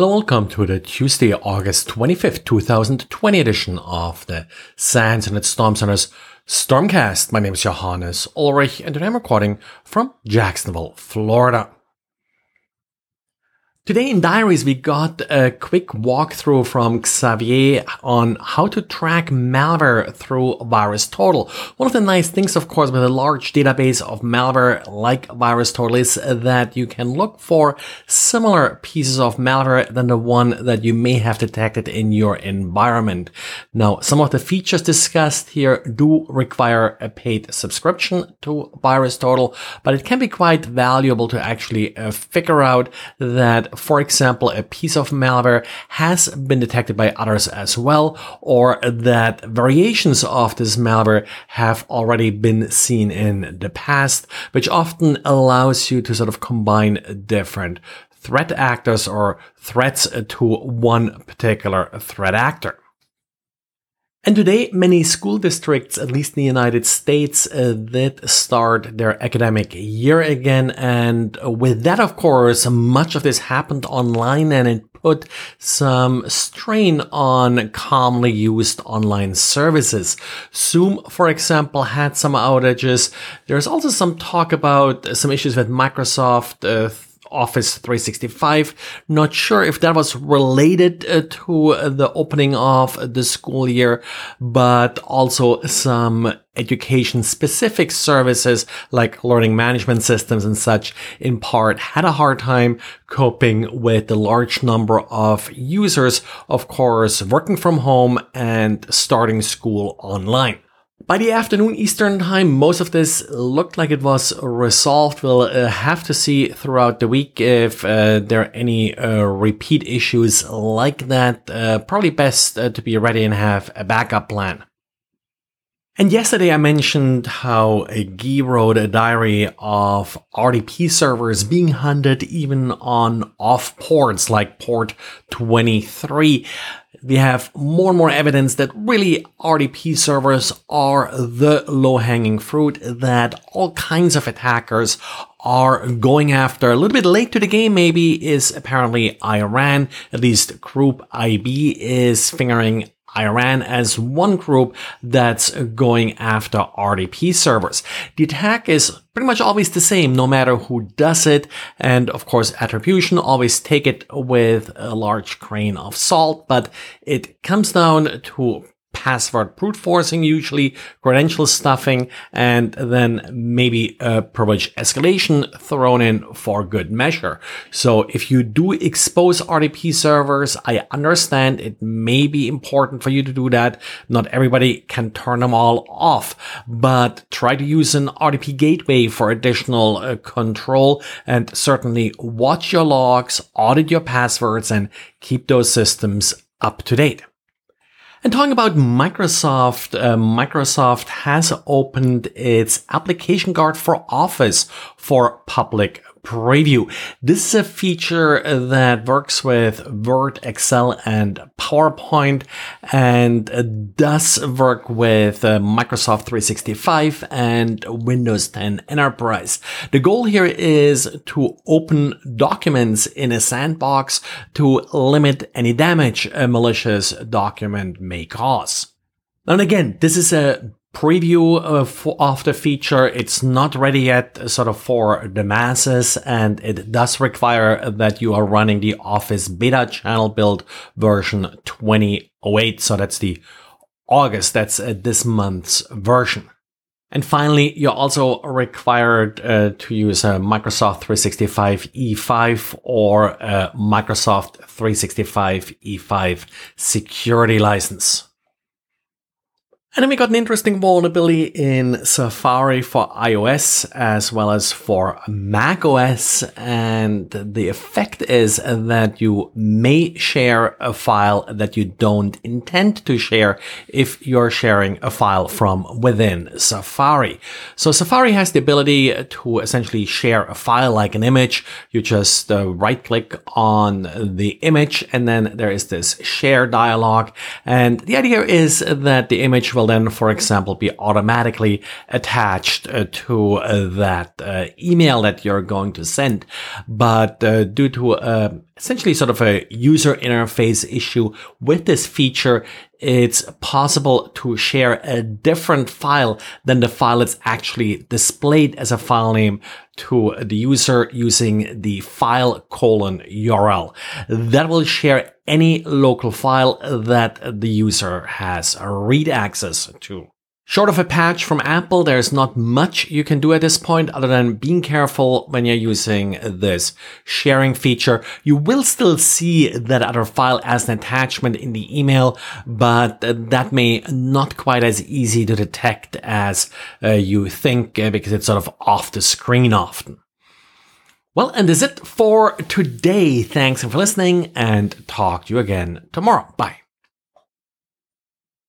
Hello, welcome to the Tuesday, August 25th, 2020 edition of the SANS Internet Storm Center's Stormcast. My name is Johannes Ulrich and today I'm recording from Jacksonville, Florida. Today in Diaries, we got a quick walkthrough from Xavier on how to track malware through VirusTotal. One of the nice things, of course, with a large database of malware like VirusTotal is that you can look for similar pieces of malware than the one that you may have detected in your environment. Now, some of the features discussed here do require a paid subscription to VirusTotal, but it can be quite valuable to actually uh, figure out that for example, a piece of malware has been detected by others as well, or that variations of this malware have already been seen in the past, which often allows you to sort of combine different threat actors or threats to one particular threat actor. And today, many school districts, at least in the United States, uh, did start their academic year again. And with that, of course, much of this happened online and it put some strain on commonly used online services. Zoom, for example, had some outages. There's also some talk about some issues with Microsoft uh, Office 365. Not sure if that was related uh, to the opening of the school year, but also some education specific services like learning management systems and such in part had a hard time coping with the large number of users, of course, working from home and starting school online. By the afternoon Eastern time, most of this looked like it was resolved. We'll uh, have to see throughout the week if uh, there are any uh, repeat issues like that. Uh, probably best uh, to be ready and have a backup plan. And yesterday I mentioned how a Guy wrote a diary of RDP servers being hunted even on off ports like port 23 we have more and more evidence that really RDP servers are the low hanging fruit that all kinds of attackers are going after. A little bit late to the game, maybe, is apparently Iran. At least Group IB is fingering Iran as one group that's going after RDP servers. The attack is pretty much always the same, no matter who does it. And of course, attribution, always take it with a large grain of salt, but it comes down to password brute forcing, usually credential stuffing, and then maybe a privilege escalation thrown in for good measure. So if you do expose RDP servers, I understand it may be important for you to do that. Not everybody can turn them all off, but try to use an RDP gateway for additional uh, control and certainly watch your logs, audit your passwords, and keep those systems up to date. And talking about Microsoft, uh, Microsoft has opened its application guard for Office for public preview. This is a feature that works with Word, Excel, and PowerPoint and does work with uh, Microsoft 365 and Windows 10 Enterprise. The goal here is to open documents in a sandbox to limit any damage a malicious document may cause. And again, this is a preview of, of the feature. It's not ready yet sort of for the masses and it does require that you are running the Office beta channel build version 2008. So that's the August. That's uh, this month's version. And finally, you're also required uh, to use a Microsoft 365 E5 or a Microsoft 365 E5 security license. And then we got an interesting vulnerability in Safari for iOS as well as for macOS. And the effect is that you may share a file that you don't intend to share if you're sharing a file from within Safari. So Safari has the ability to essentially share a file like an image. You just uh, right click on the image and then there is this share dialog. And the idea is that the image will will then, for example, be automatically attached uh, to uh, that uh, email that you're going to send. But uh, due to uh, essentially sort of a user interface issue with this feature, it's possible to share a different file than the file that's actually displayed as a file name to the user using the file colon URL. That will share any local file that the user has read access to. Short of a patch from Apple, there's not much you can do at this point other than being careful when you're using this sharing feature. You will still see that other file as an attachment in the email, but that may not quite as easy to detect as uh, you think uh, because it's sort of off the screen often. Well, and that's it for today. Thanks for listening and talk to you again tomorrow. Bye.